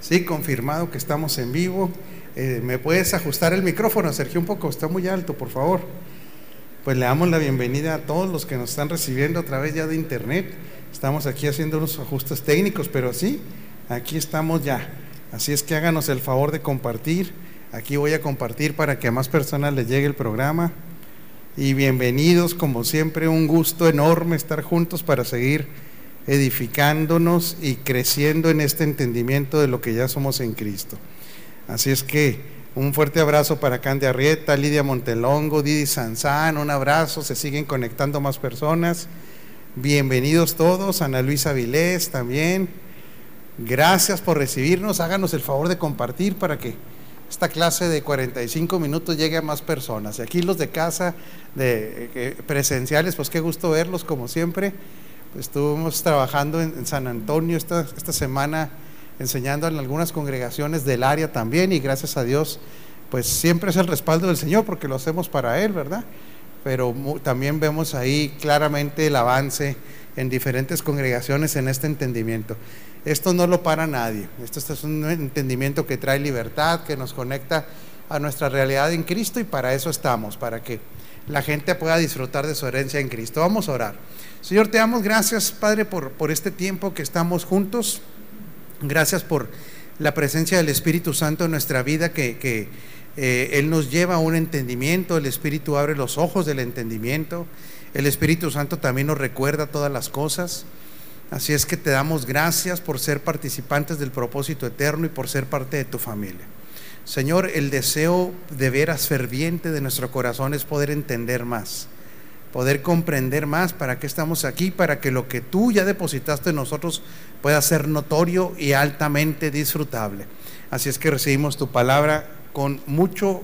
Sí, confirmado que estamos en vivo. Eh, ¿Me puedes ajustar el micrófono, Sergio, un poco? Está muy alto, por favor. Pues le damos la bienvenida a todos los que nos están recibiendo a través ya de internet. Estamos aquí haciendo unos ajustes técnicos, pero sí, aquí estamos ya. Así es que háganos el favor de compartir. Aquí voy a compartir para que a más personas les llegue el programa. Y bienvenidos, como siempre, un gusto enorme estar juntos para seguir edificándonos y creciendo en este entendimiento de lo que ya somos en Cristo. Así es que un fuerte abrazo para Candy Arrieta, Lidia Montelongo, Didi Sanzán, un abrazo, se siguen conectando más personas. Bienvenidos todos, Ana Luisa Vilés también. Gracias por recibirnos, háganos el favor de compartir para que esta clase de 45 minutos llegue a más personas. Y aquí los de casa, de eh, presenciales, pues qué gusto verlos como siempre. Estuvimos trabajando en, San Antonio esta, esta, semana, enseñando en algunas congregaciones del área también y gracias a Dios, pues siempre es el respaldo del Señor porque lo hacemos para Él, ¿verdad? Pero también vemos ahí claramente el avance en diferentes congregaciones en este entendimiento. Esto no lo para nadie, esto es un entendimiento que trae libertad, que nos conecta a nuestra realidad en Cristo y para eso estamos, para que la gente pueda disfrutar de su herencia en Cristo. Vamos a orar. Señor, te damos gracias, Padre, por, por este tiempo que estamos juntos. Gracias por la presencia del Espíritu Santo en nuestra vida, que, eh, Él nos lleva a un entendimiento, el Espíritu abre los ojos del entendimiento, el Espíritu Santo también nos recuerda todas las cosas. Así es que te damos gracias por ser participantes del propósito eterno y por ser parte de tu familia. Señor, el deseo de veras ferviente de nuestro corazón es poder entender más poder comprender más para qué estamos aquí, para que lo que tú ya depositaste en nosotros pueda ser notorio y altamente disfrutable. Así es que recibimos tu palabra con mucho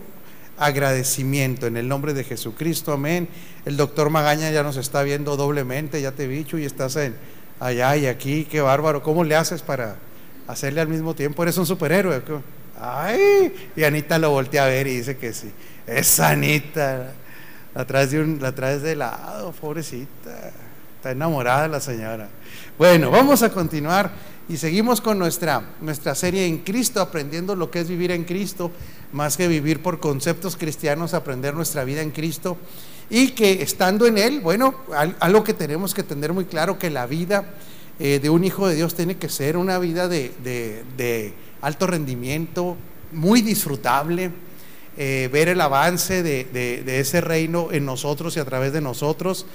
agradecimiento en el nombre de Jesucristo, amén. El doctor Magaña ya nos está viendo doblemente, ya te he dicho, y estás en allá y aquí, qué bárbaro. ¿Cómo le haces para hacerle al mismo tiempo? Eres un superhéroe. Ay, y Anita lo voltea a ver y dice que sí. Es Anita. La traes de, un, de lado, pobrecita. Está enamorada la señora. Bueno, vamos a continuar y seguimos con nuestra, nuestra serie en Cristo, aprendiendo lo que es vivir en Cristo, más que vivir por conceptos cristianos, aprender nuestra vida en Cristo. Y que estando en Él, bueno, algo que tenemos que tener muy claro, que la vida eh, de un hijo de Dios tiene que ser una vida de alto rendimiento, muy disfrutable, eh, ver el avance de, ese reino en nosotros y a través de nosotros,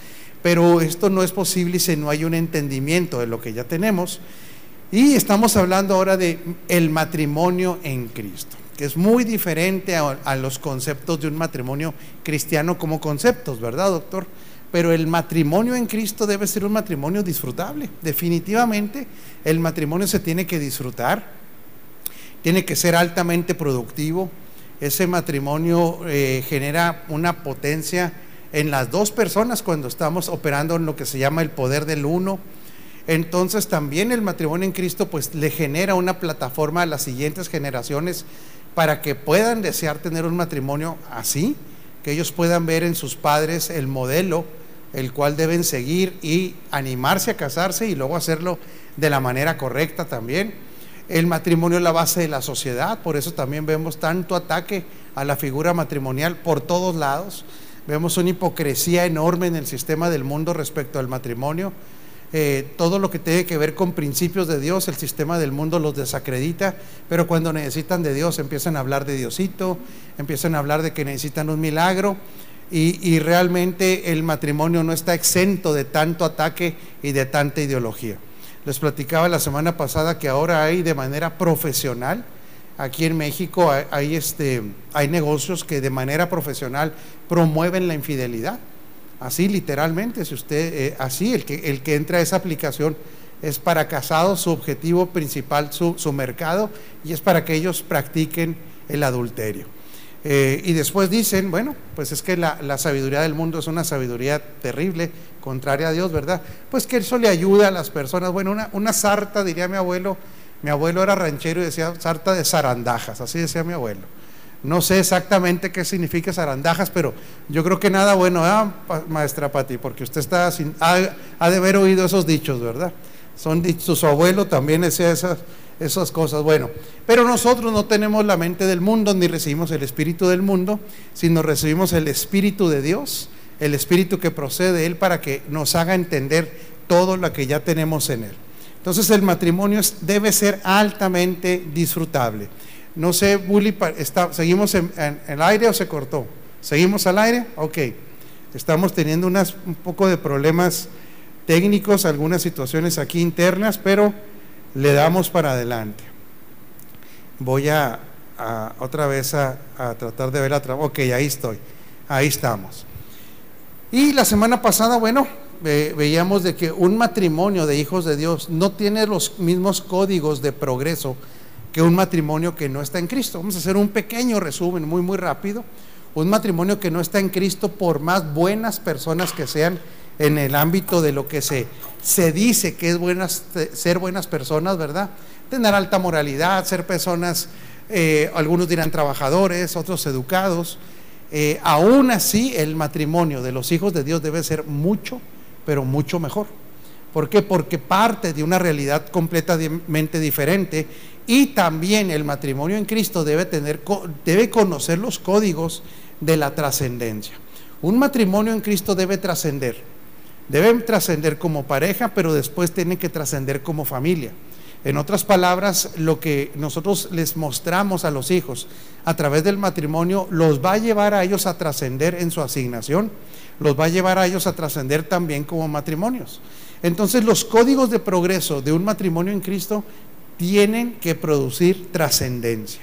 pero esto no es posible si no hay un entendimiento de lo que ya tenemos. Y estamos hablando ahora de el matrimonio en Cristo, que es muy diferente a, a los conceptos de un matrimonio cristiano como conceptos, ¿verdad, doctor? Pero el matrimonio en Cristo debe ser un matrimonio disfrutable. Definitivamente el matrimonio se tiene que disfrutar, tiene que ser altamente productivo, ese matrimonio eh, genera una potencia en las dos personas cuando estamos operando en lo que se llama el poder del uno. Entonces también el matrimonio en Cristo pues le genera una plataforma a las siguientes generaciones para que puedan desear tener un matrimonio así, que ellos puedan ver en sus padres el modelo el cual deben seguir y animarse a casarse y luego hacerlo de la manera correcta también. El matrimonio es la base de la sociedad, por eso también vemos tanto ataque a la figura matrimonial por todos lados. Vemos una hipocresía enorme en el sistema del mundo respecto al matrimonio. Eh, todo lo que tiene que ver con principios de Dios, el sistema del mundo los desacredita, pero cuando necesitan de Dios empiezan a hablar de Diosito, empiezan a hablar de que necesitan un milagro y, y realmente el matrimonio no está exento de tanto ataque y de tanta ideología. Les platicaba la semana pasada que ahora hay de manera profesional, aquí en México hay, este, hay negocios que de manera profesional promueven la infidelidad. Así literalmente, si usted, eh, así, el que, el que entra a esa aplicación es para casados, su objetivo principal, su, su mercado, y es para que ellos practiquen el adulterio. Eh, y después dicen, bueno, pues es que la, sabiduría del mundo es una sabiduría terrible, contraria a Dios, ¿verdad? Pues que eso le ayuda a las personas. Bueno, una, una sarta, diría mi abuelo, mi abuelo era ranchero y decía sarta de zarandajas, así decía mi abuelo. No sé exactamente qué significa zarandajas, pero yo creo que nada bueno, ¿eh, maestra Pati? Porque usted está sin, ha, de haber oído esos dichos, ¿verdad? Son dichos, su abuelo también decía esas, esas cosas. Bueno, pero nosotros no tenemos la mente del mundo ni recibimos el espíritu del mundo, sino recibimos el espíritu de Dios, el espíritu que procede de Él para que nos haga entender todo lo que ya tenemos en Él. Entonces el matrimonio debe ser altamente disfrutable. No sé, Bully, está, ¿seguimos en, el aire o se cortó? ¿Seguimos al aire? Ok. Estamos teniendo unas, un poco de problemas técnicos, algunas situaciones aquí internas, pero le damos para adelante. Voy a, otra vez a, tratar de ver la Ok, ahí estoy. Ahí estamos. Y la semana pasada, bueno, veíamos de que un matrimonio de hijos de Dios no tiene los mismos códigos de progreso que un matrimonio que no está en Cristo. Vamos a hacer un pequeño resumen muy, muy rápido. Un matrimonio que no está en Cristo, por más buenas personas que sean en el ámbito de lo que se, se dice que es buenas, ser buenas personas, ¿verdad? Tener alta moralidad, ser personas, eh, algunos dirán trabajadores, otros educados. Eh, aún así, el matrimonio de los hijos de Dios debe ser mucho, pero mucho mejor. ¿Por qué? Porque parte de una realidad completamente diferente y también el matrimonio en Cristo debe, tener, debe conocer los códigos de la trascendencia. Un matrimonio en Cristo debe trascender. Debe trascender como pareja, pero después tiene que trascender como familia. En otras palabras, lo que nosotros les mostramos a los hijos a través del matrimonio los va a llevar a ellos a trascender en su asignación, los va a llevar a ellos a trascender también como matrimonios. Entonces los códigos de progreso de un matrimonio en Cristo tienen que producir trascendencia.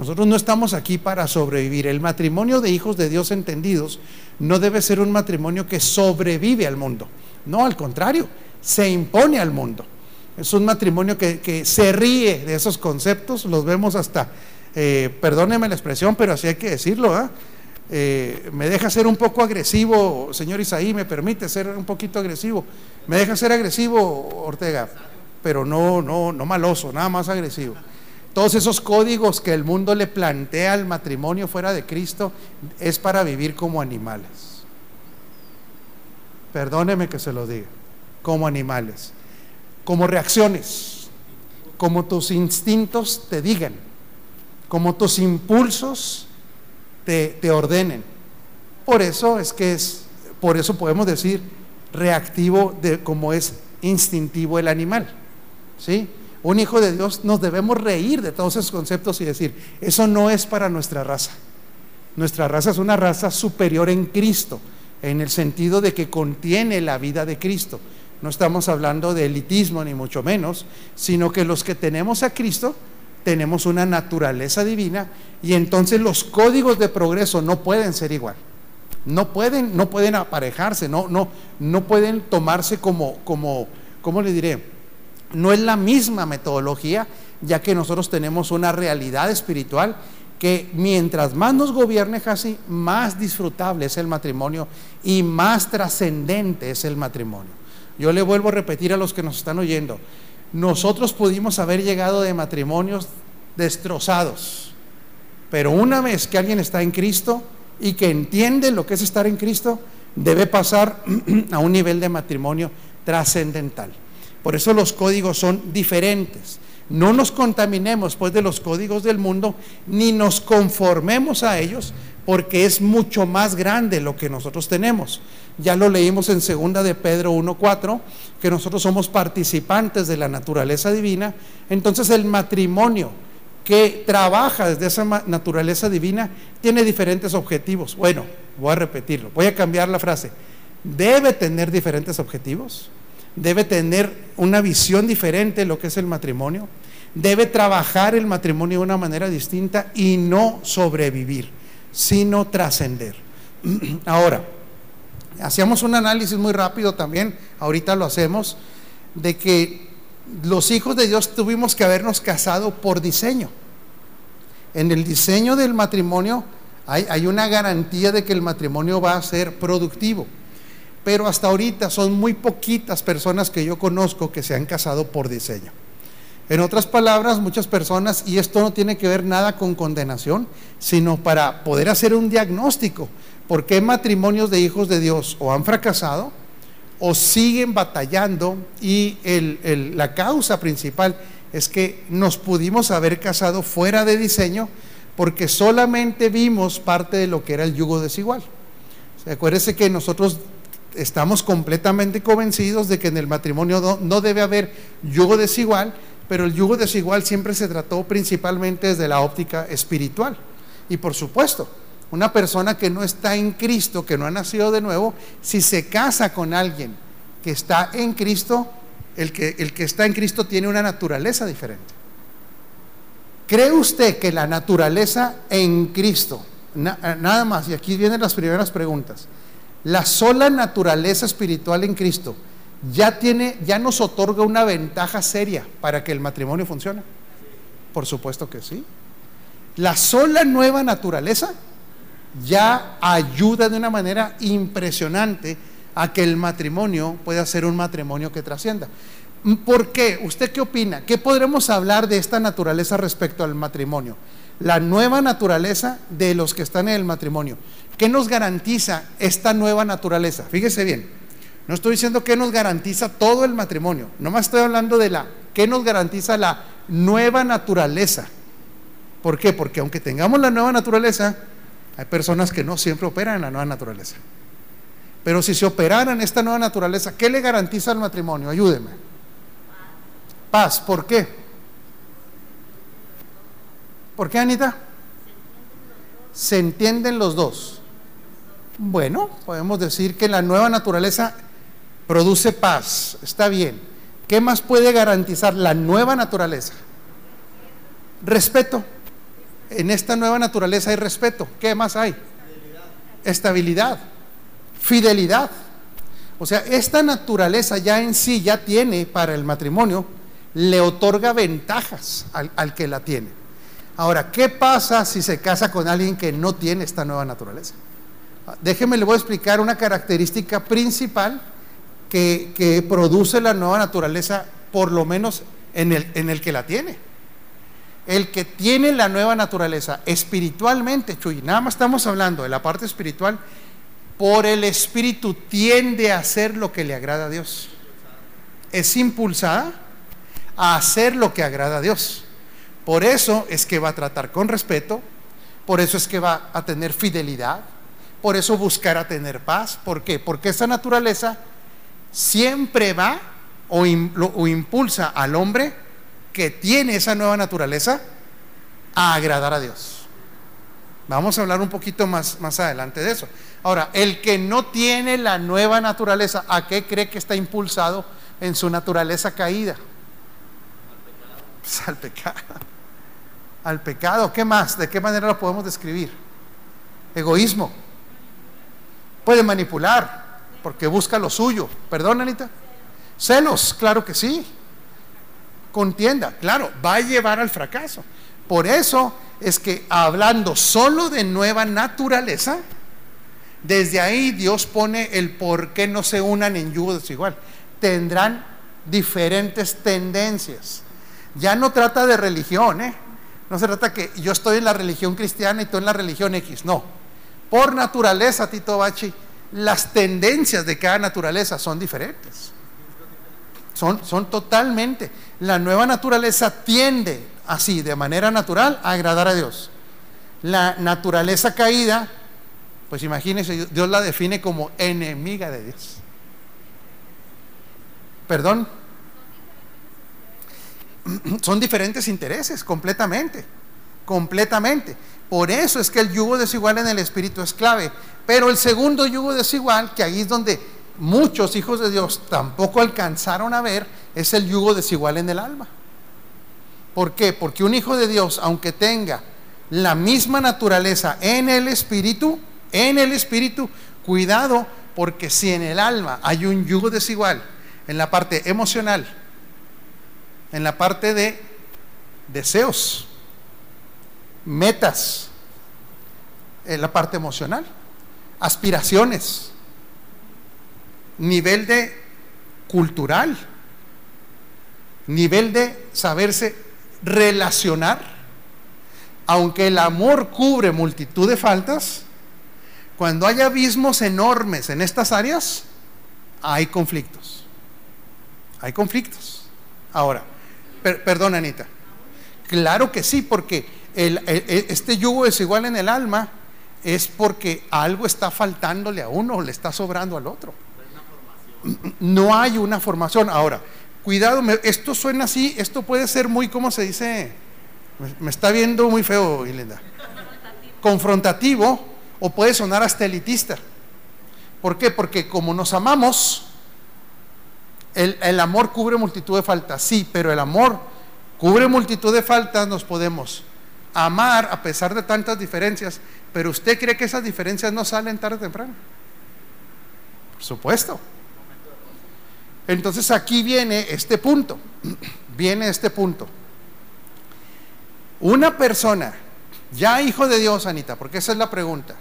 Nosotros no estamos aquí para sobrevivir. El matrimonio de hijos de Dios entendidos no debe ser un matrimonio que sobrevive al mundo. No, al contrario, se impone al mundo. Es un matrimonio que, se ríe de esos conceptos, los vemos hasta, eh, perdóneme la expresión, pero así hay que decirlo, ¿ah? eh, me deja ser un poco agresivo, señor Isaí, me permite ser un poquito agresivo. Me deja ser agresivo, Ortega, pero no, no, no maloso, nada más agresivo. Todos esos códigos que el mundo le plantea al matrimonio fuera de Cristo es para vivir como animales. Perdóneme que se lo diga, como animales, como reacciones, como tus instintos te digan, como tus impulsos te, ordenen. Por eso es que es, por eso podemos decir reactivo de como es instintivo el animal. ¿Sí? Un hijo de Dios, nos debemos reír de todos esos conceptos y decir, eso no es para nuestra raza. Nuestra raza es una raza superior en Cristo, en el sentido de que contiene la vida de Cristo. No estamos hablando de elitismo ni mucho menos, sino que los que tenemos a Cristo tenemos una naturaleza divina y entonces los códigos de progreso no pueden ser igual. No pueden, no pueden aparejarse, no, no, no pueden tomarse como, como, ¿cómo le diré? No es la misma metodología, ya que nosotros tenemos una realidad espiritual que mientras más nos gobierne casi, más disfrutable es el matrimonio y más trascendente es el matrimonio. Yo le vuelvo a repetir a los que nos están oyendo, nosotros pudimos haber llegado de matrimonios destrozados, pero una vez que alguien está en Cristo y que entiende lo que es estar en Cristo, debe pasar a un nivel de matrimonio trascendental. Por eso los códigos son diferentes. No nos contaminemos pues de los códigos del mundo, ni nos conformemos a ellos, porque es mucho más grande lo que nosotros tenemos. Ya lo leímos en segunda de Pedro 1:4, que nosotros somos participantes de la naturaleza divina. Entonces el matrimonio que trabaja desde esa naturaleza divina tiene diferentes objetivos. Bueno, voy a repetirlo, voy a cambiar la frase. Debe tener diferentes objetivos debe tener una visión diferente de lo que es el matrimonio, debe trabajar el matrimonio de una manera distinta y no sobrevivir, sino trascender. Ahora, hacíamos un análisis muy rápido también, ahorita lo hacemos, de que los hijos de Dios tuvimos que habernos casado por diseño. En el diseño del matrimonio hay, hay una garantía de que el matrimonio va a ser productivo pero hasta ahorita son muy poquitas personas que yo conozco que se han casado por diseño. En otras palabras, muchas personas, y esto no tiene que ver nada con condenación, sino para poder hacer un diagnóstico, por qué matrimonios de hijos de Dios o han fracasado o siguen batallando y la causa principal es que nos pudimos haber casado fuera de diseño porque solamente vimos parte de lo que era el yugo desigual. acuérdese que nosotros estamos completamente convencidos de que en el matrimonio no, debe haber yugo desigual, pero el yugo desigual siempre se trató principalmente desde la óptica espiritual. Y por supuesto, una persona que no está en Cristo, que no ha nacido de nuevo, si se casa con alguien que está en Cristo, el que, el que está en Cristo tiene una naturaleza diferente. ¿Cree usted que la naturaleza en Cristo, nada más, y aquí vienen las primeras preguntas, la sola naturaleza espiritual en Cristo ya tiene, ya nos otorga una ventaja seria para que el matrimonio funcione? Por supuesto que sí. La sola nueva naturaleza ya ayuda de una manera impresionante a que el matrimonio pueda ser un matrimonio que trascienda. ¿Por qué? ¿Usted qué opina? ¿Qué podremos hablar de esta naturaleza respecto al matrimonio? La nueva naturaleza de los que están en el matrimonio. ¿Qué nos garantiza esta nueva naturaleza? Fíjese bien, no estoy diciendo que nos garantiza todo el matrimonio, nomás estoy hablando de la qué nos garantiza la nueva naturaleza. ¿Por qué? Porque aunque tengamos la nueva naturaleza, hay personas que no siempre operan en la nueva naturaleza. Pero si se operara en esta nueva naturaleza, ¿qué le garantiza al matrimonio? Ayúdeme. Paz, ¿por qué? ¿Por qué, Anita? Se entienden los dos. Bueno, podemos decir que la nueva naturaleza produce paz, está bien. ¿Qué más puede garantizar la nueva naturaleza? Respeto. En esta nueva naturaleza hay respeto. ¿Qué más hay? Estabilidad. Fidelidad. O sea, esta naturaleza ya en sí ya tiene para el matrimonio, le otorga ventajas al, al que la tiene. Ahora, ¿qué pasa si se casa con alguien que no tiene esta nueva naturaleza? Déjeme, le voy a explicar una característica principal que, produce la nueva naturaleza, por lo menos en el, en el que la tiene el que tiene la nueva naturaleza espiritualmente, Chuy, nada más estamos hablando de la parte espiritual, por el espíritu tiende a hacer lo que le agrada a Dios. Es impulsada a hacer lo que agrada a Dios. Por eso es que va a tratar con respeto, por eso es que va a tener fidelidad, por eso buscará tener paz. ¿Por qué? Porque esa naturaleza siempre va o, impulsa al hombre que tiene esa nueva naturaleza a agradar a Dios. Vamos a hablar un poquito más, más adelante de eso. Ahora, el que no tiene la nueva naturaleza, ¿a qué cree que está impulsado en su naturaleza caída? Pues al pecado. Al pecado. ¿Qué más? ¿De qué manera lo podemos describir? Egoísmo. Puede manipular porque busca lo suyo. ¿Perdón, Anita? Celos, claro que sí contienda, claro, va a llevar al fracaso. Por eso es que hablando solo de nueva naturaleza, desde ahí Dios pone el por qué no se unan en yugo desigual. Tendrán diferentes tendencias. Ya no trata de religión, ¿eh? No se trata que yo estoy en la religión cristiana y tú en la religión X. No. Por naturaleza, Tito Bachi, las tendencias de cada naturaleza son diferentes. Son, son totalmente. La nueva naturaleza tiende así, de manera natural, a agradar a Dios. La naturaleza caída, pues imagínense, Dios la define como enemiga de Dios. Perdón. Son diferentes intereses, completamente. Completamente. Por eso es que el yugo desigual en el espíritu es clave. Pero el segundo yugo desigual, que ahí es donde muchos hijos de Dios tampoco alcanzaron a ver es el yugo desigual en el alma. ¿Por qué? Porque un hijo de Dios, aunque tenga la misma naturaleza en el espíritu, en el espíritu, cuidado, porque si en el alma hay un yugo desigual, en la parte emocional, en la parte de deseos, metas, la parte emocional, aspiraciones, nivel de cultural, nivel de saberse relacionar, aunque el amor cubre multitud de faltas, cuando hay abismos enormes en estas áreas, hay conflictos. Hay conflictos. Ahora, perdón, Anita. Claro que sí, porque este yugo desigual en el alma es porque algo está faltándole a uno o le está sobrando al otro. No hay una formación. Ahora, cuidado, esto suena así, esto puede ser muy, ¿cómo se dice? Me, está viendo muy feo, Linda. Confrontativo o puede sonar hasta elitista. ¿Por qué? Porque como nos amamos, el, el amor cubre multitud de faltas, sí, pero el amor cubre multitud de faltas, nos podemos amar a pesar de tantas diferencias, pero usted cree que esas diferencias no salen tarde o temprano. Por supuesto. Entonces aquí viene este punto, viene este punto. Una persona, ya hijo de Dios, Anita, porque esa es la pregunta,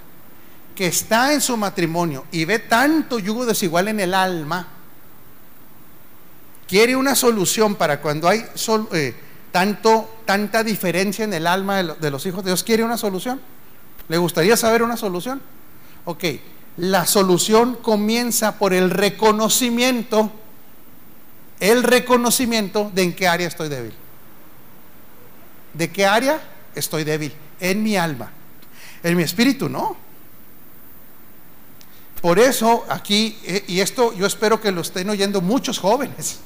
que está en su matrimonio y ve tanto yugo desigual en el alma, quiere una solución para cuando hay eh, tanto, tanta diferencia en el alma de, de los hijos de Dios, quiere una solución. ¿Le gustaría saber una solución? Ok, la solución comienza por el reconocimiento, el reconocimiento de en qué área estoy débil. ¿De qué área estoy débil? En mi alma. En mi espíritu no. Por eso aquí, eh, y esto yo espero que lo estén oyendo muchos jóvenes,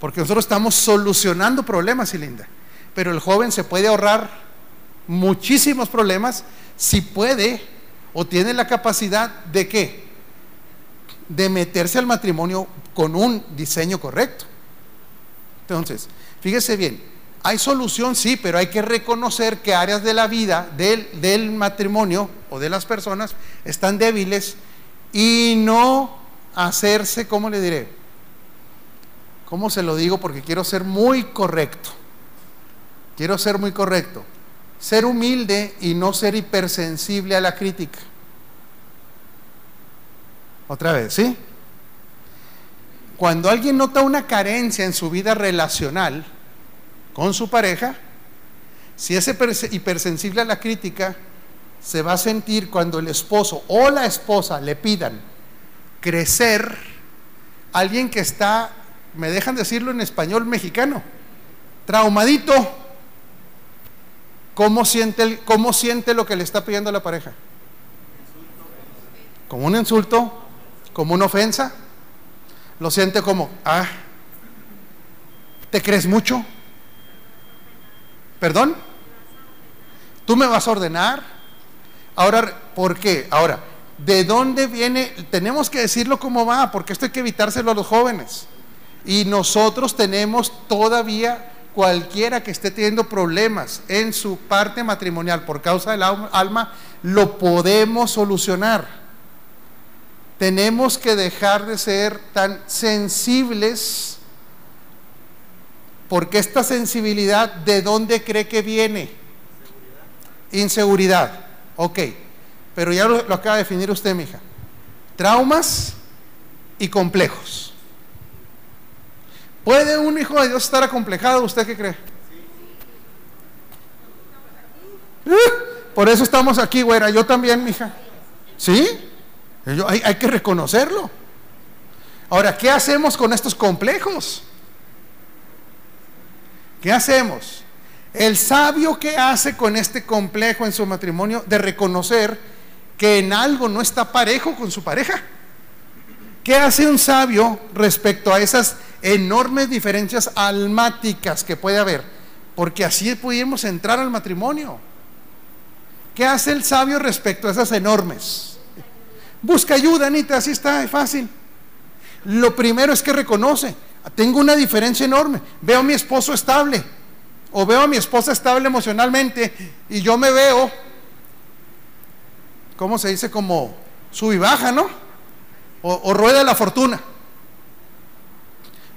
porque nosotros estamos solucionando problemas, linda. Pero el joven se puede ahorrar muchísimos problemas si puede o tiene la capacidad de qué? De meterse al matrimonio con un diseño correcto. Entonces, fíjese bien, hay solución, sí, pero hay que reconocer que áreas de la vida del, del matrimonio o de las personas están débiles y no hacerse, ¿cómo le diré? ¿Cómo se lo digo? Porque quiero ser muy correcto. Quiero ser muy correcto ser humilde y no ser hipersensible a la crítica. Otra vez, ¿sí? Cuando alguien nota una carencia en su vida relacional con su pareja, si es hipersensible a la crítica, se va a sentir cuando el esposo o la esposa le pidan crecer, alguien que está, me dejan decirlo en español mexicano, traumadito ¿Cómo siente, ¿Cómo siente lo que le está pidiendo la pareja? ¿Como un insulto? ¿Como una ofensa? ¿Lo siente como, ah, ¿te crees mucho? ¿Perdón? ¿Tú me vas a ordenar? Ahora, ¿por qué? Ahora, ¿de dónde viene? Tenemos que decirlo cómo va, porque esto hay que evitárselo a los jóvenes. Y nosotros tenemos todavía cualquiera que esté teniendo problemas en su parte matrimonial por causa del alma, lo podemos solucionar. Tenemos que dejar de ser tan sensibles, porque esta sensibilidad, ¿de dónde cree que viene? Inseguridad. Ok, pero ya lo, lo acaba de definir usted, mija. Traumas y complejos. ¿Puede un hijo de Dios estar acomplejado? ¿Usted qué cree? ¿Eh? Por eso estamos aquí, güera. Yo también, mija. ¿Sí? hay, hay que reconocerlo. Ahora, ¿qué hacemos con estos complejos? ¿Qué hacemos? El sabio que hace con este complejo en su matrimonio de reconocer que en algo no está parejo con su pareja. ¿Qué hace un sabio respecto a esas enormes diferencias almáticas que puede haber? Porque así pudimos entrar al matrimonio. ¿Qué hace el sabio respecto a esas enormes? Busca ayuda, Anita, así está, es fácil. Lo primero es que reconoce, tengo una diferencia enorme. Veo a mi esposo estable o veo a mi esposa estable emocionalmente y yo me veo, ¿cómo se dice? Como sub y baja, ¿no? O, rueda la fortuna.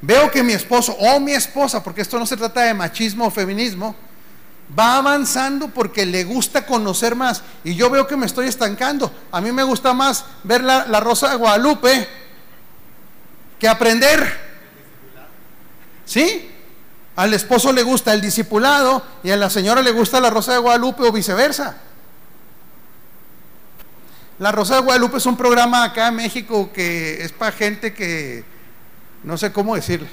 Veo que mi esposo o mi esposa, porque esto no se trata de machismo o feminismo, va avanzando porque le gusta conocer más. Y yo veo que me estoy estancando. A mí me gusta más ver la, la Rosa de Guadalupe que aprender. ¿Sí? Al esposo le gusta el discipulado y a la señora le gusta la Rosa de Guadalupe o viceversa. La Rosa de Guadalupe es un programa acá en México que es para gente que no sé cómo decirle.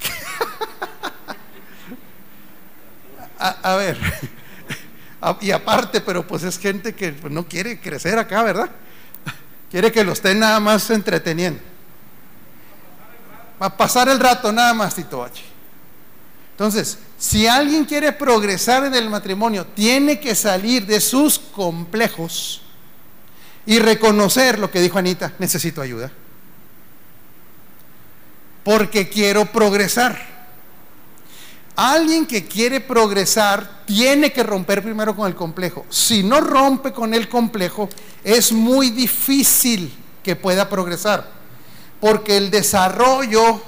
a, a, ver, y aparte, pero pues es gente que pues, no quiere crecer acá, ¿verdad? Quiere que lo estén nada más entreteniendo. Para pasar el rato, nada más, Tito H. Entonces, si alguien quiere progresar en el matrimonio, tiene que salir de sus complejos y reconocer lo que dijo Anita, necesito ayuda. Porque quiero progresar. Alguien que quiere progresar tiene que romper primero con el complejo. Si no rompe con el complejo, es muy difícil que pueda progresar. Porque el desarrollo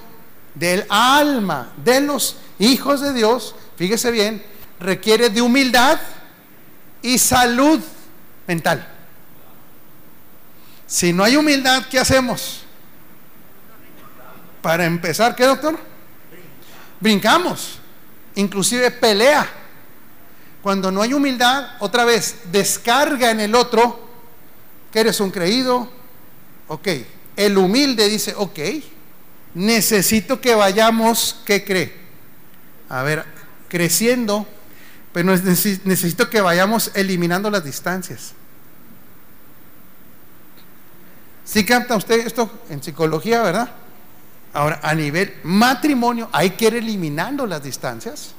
del alma de los hijos de Dios, fíjese bien, requiere de humildad y salud mental. Si no hay humildad, ¿qué hacemos? Para empezar, ¿qué doctor? Brincamos inclusive pelea. Cuando no hay humildad, otra vez, descarga en el otro que eres un creído. Ok, el humilde dice, ok, necesito que vayamos, ¿qué cree? A ver, creciendo, pero necesito que vayamos eliminando las distancias. ¿Sí capta usted esto en psicología, verdad? Ahora, a nivel matrimonio, hay que ir eliminando las distancias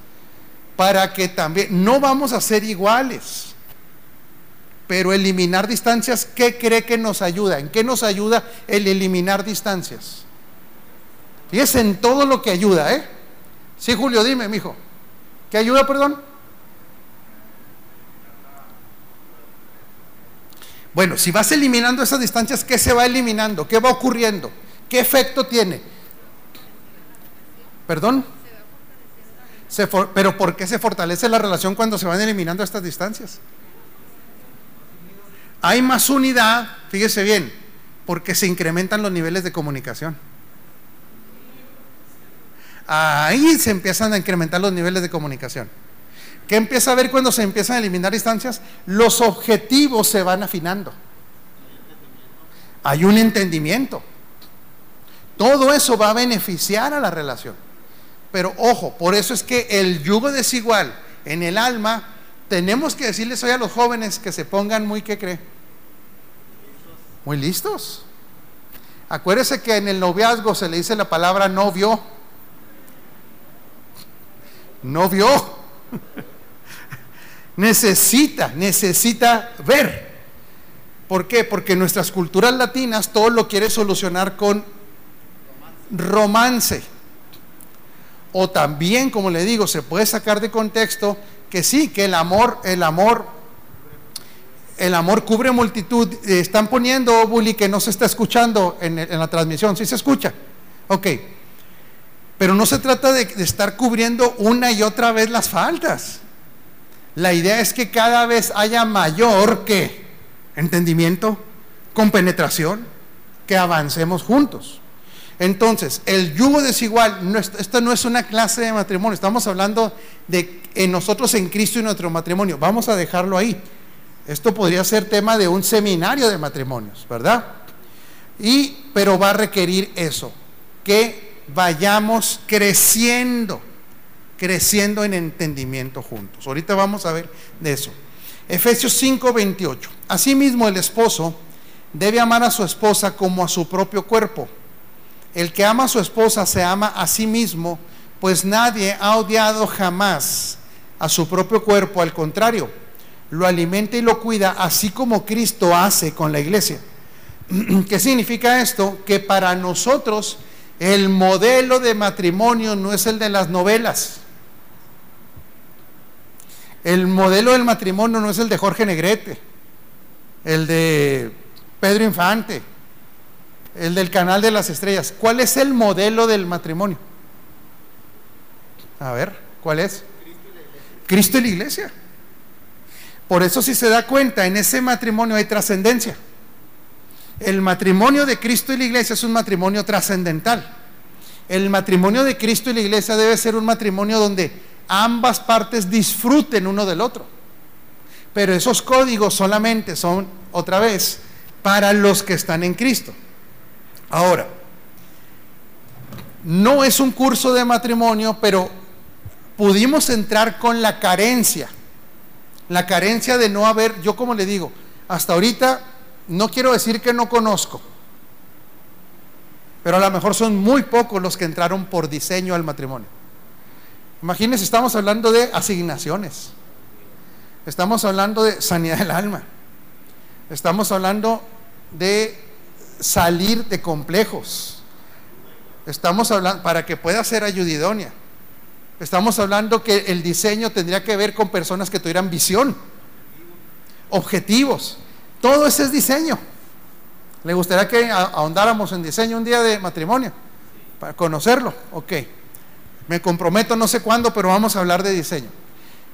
para que también no vamos a ser iguales. Pero eliminar distancias, ¿qué cree que nos ayuda? ¿En qué nos ayuda el eliminar distancias? Fíjese en todo lo que ayuda, ¿eh? Sí, Julio, dime, mijo. ¿Qué ayuda, perdón? Bueno, si vas eliminando esas distancias, ¿qué se va eliminando? ¿Qué va ocurriendo? ¿Qué efecto tiene? ¿Perdón? pero ¿por qué se fortalece la relación cuando se van eliminando estas distancias? Hay más unidad, fíjese bien, porque se incrementan los niveles de comunicación. Ahí se empiezan a incrementar los niveles de comunicación. ¿Qué empieza a ver cuando se empiezan a eliminar distancias? Los objetivos se van afinando. Hay un entendimiento. Todo eso va a beneficiar a la relación. Pero ojo, por eso es que el yugo desigual en el alma, tenemos que decirles hoy a los jóvenes que se pongan muy, ¿qué cree? Muy listos. Acuérdese que en el noviazgo se le dice la palabra novio. Novio. necesita, necesita ver. ¿Por qué? Porque nuestras culturas latinas todo lo quiere solucionar con romance. O también, como le digo, se puede sacar de contexto que sí, que el amor, el amor, el amor cubre multitud. Están poniendo, Bully, que no se está escuchando en, la transmisión. ¿Sí se escucha? Ok. Pero no se trata de, estar cubriendo una y otra vez las faltas. La idea es que cada vez haya mayor que entendimiento, compenetración, que avancemos juntos. Entonces, el yugo desigual, no, esto no es una clase de matrimonio, estamos hablando de en nosotros en Cristo y nuestro matrimonio. Vamos a dejarlo ahí. Esto podría ser tema de un seminario de matrimonios, ¿verdad? Y, pero va a requerir eso, que vayamos creciendo, creciendo en entendimiento juntos. Ahorita vamos a ver de eso. Efesios 5, 28. Asimismo, el esposo debe amar a su esposa como a su propio cuerpo. El que ama a su esposa se ama a sí mismo, pues nadie ha odiado jamás a su propio cuerpo, al contrario, lo alimenta y lo cuida, así como Cristo hace con la iglesia. ¿Qué significa esto? Que para nosotros el modelo de matrimonio no es el de las novelas. El modelo del matrimonio no es el de Jorge Negrete, el de Pedro Infante, el del canal de las estrellas. ¿Cuál es el modelo del matrimonio? A ver, ¿cuál es? Cristo y la iglesia. Por eso si se da cuenta, en ese matrimonio hay trascendencia. El matrimonio de Cristo y la iglesia es un matrimonio trascendental. El matrimonio de Cristo y la iglesia debe ser un matrimonio donde ambas partes disfruten uno del otro. Pero esos códigos solamente son, otra vez, para los que están en Cristo. Ahora, no es un curso de matrimonio, pero pudimos entrar con la carencia, la carencia de no haber, yo como le digo, hasta ahorita no quiero decir que no conozco, pero a lo mejor son muy pocos los que entraron por diseño al matrimonio. Imagínense, estamos hablando de asignaciones, estamos hablando de sanidad del alma, estamos hablando de salir de complejos, estamos hablando para que pueda ser ayudidonia. Estamos hablando que el diseño tendría que ver con personas que tuvieran visión, objetivos. Todo ese es diseño. ¿Le gustaría que ahondáramos en diseño un día de matrimonio? Para conocerlo. Ok. Me comprometo no sé cuándo, pero vamos a hablar de diseño.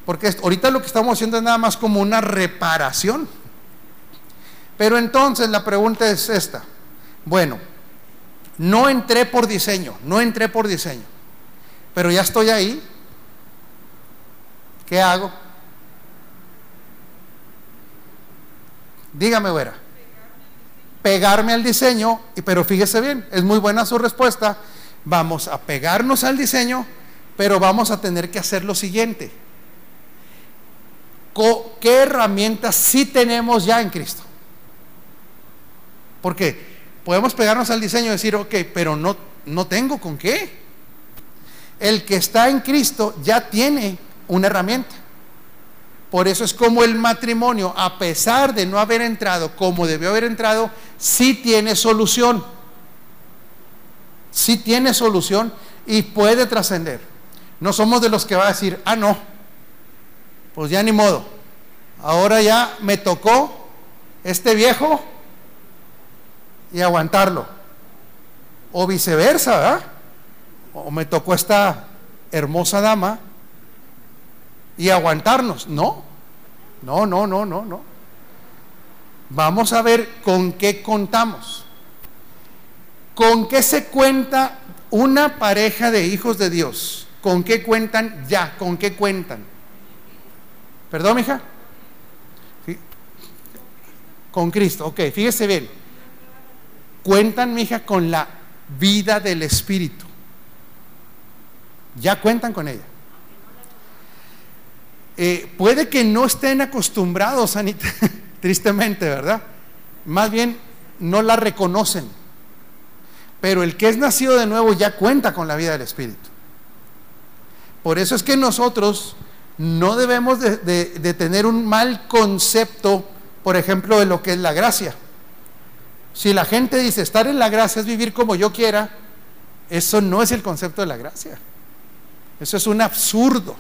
Porque ahorita lo que estamos haciendo es nada más como una reparación. Pero entonces la pregunta es esta. Bueno, no entré por diseño, no entré por diseño pero ya estoy ahí. ¿Qué hago? Dígame, Vera. Pegarme al diseño, pero fíjese bien, es muy buena su respuesta. Vamos a pegarnos al diseño, pero vamos a tener que hacer lo siguiente. ¿Qué herramientas sí tenemos ya en Cristo? Porque podemos pegarnos al diseño y decir, ok, pero no, no tengo con qué el que está en Cristo ya tiene una herramienta. Por eso es como el matrimonio, a pesar de no haber entrado como debió haber entrado, sí tiene solución. Sí tiene solución y puede trascender. No somos de los que va a decir, ah, no, pues ya ni modo. Ahora ya me tocó este viejo y aguantarlo. O viceversa, ¿verdad? o me tocó esta hermosa dama y aguantarnos. No, no, no, no, no, no. Vamos a ver con qué contamos. ¿Con qué se cuenta una pareja de hijos de Dios? ¿Con qué cuentan ya? ¿Con qué cuentan? ¿Perdón, hija? ¿Sí? Con Cristo, ok, fíjese bien. Cuentan, hija, con la vida del Espíritu. Ya cuentan con ella. Eh, puede que no estén acostumbrados, Anita, tristemente, ¿verdad? Más bien no la reconocen. Pero el que es nacido de nuevo ya cuenta con la vida del Espíritu. Por eso es que nosotros no debemos de, de tener un mal concepto, por ejemplo, de lo que es la gracia. Si la gente dice estar en la gracia es vivir como yo quiera, eso no es el concepto de la gracia. Eso es un absurdo.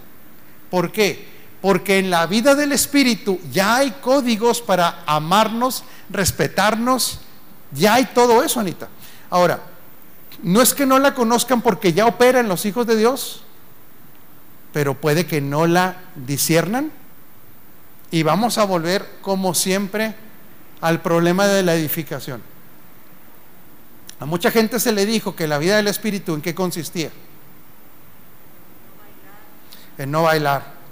¿Por qué? Porque en la vida del Espíritu ya hay códigos para amarnos, respetarnos, ya hay todo eso, Anita. Ahora, no es que no la conozcan porque ya opera en los hijos de Dios, pero puede que no la disiernan. Y vamos a volver, como siempre, al problema de la edificación. A mucha gente se le dijo que la vida del Espíritu en qué consistía en no bailar,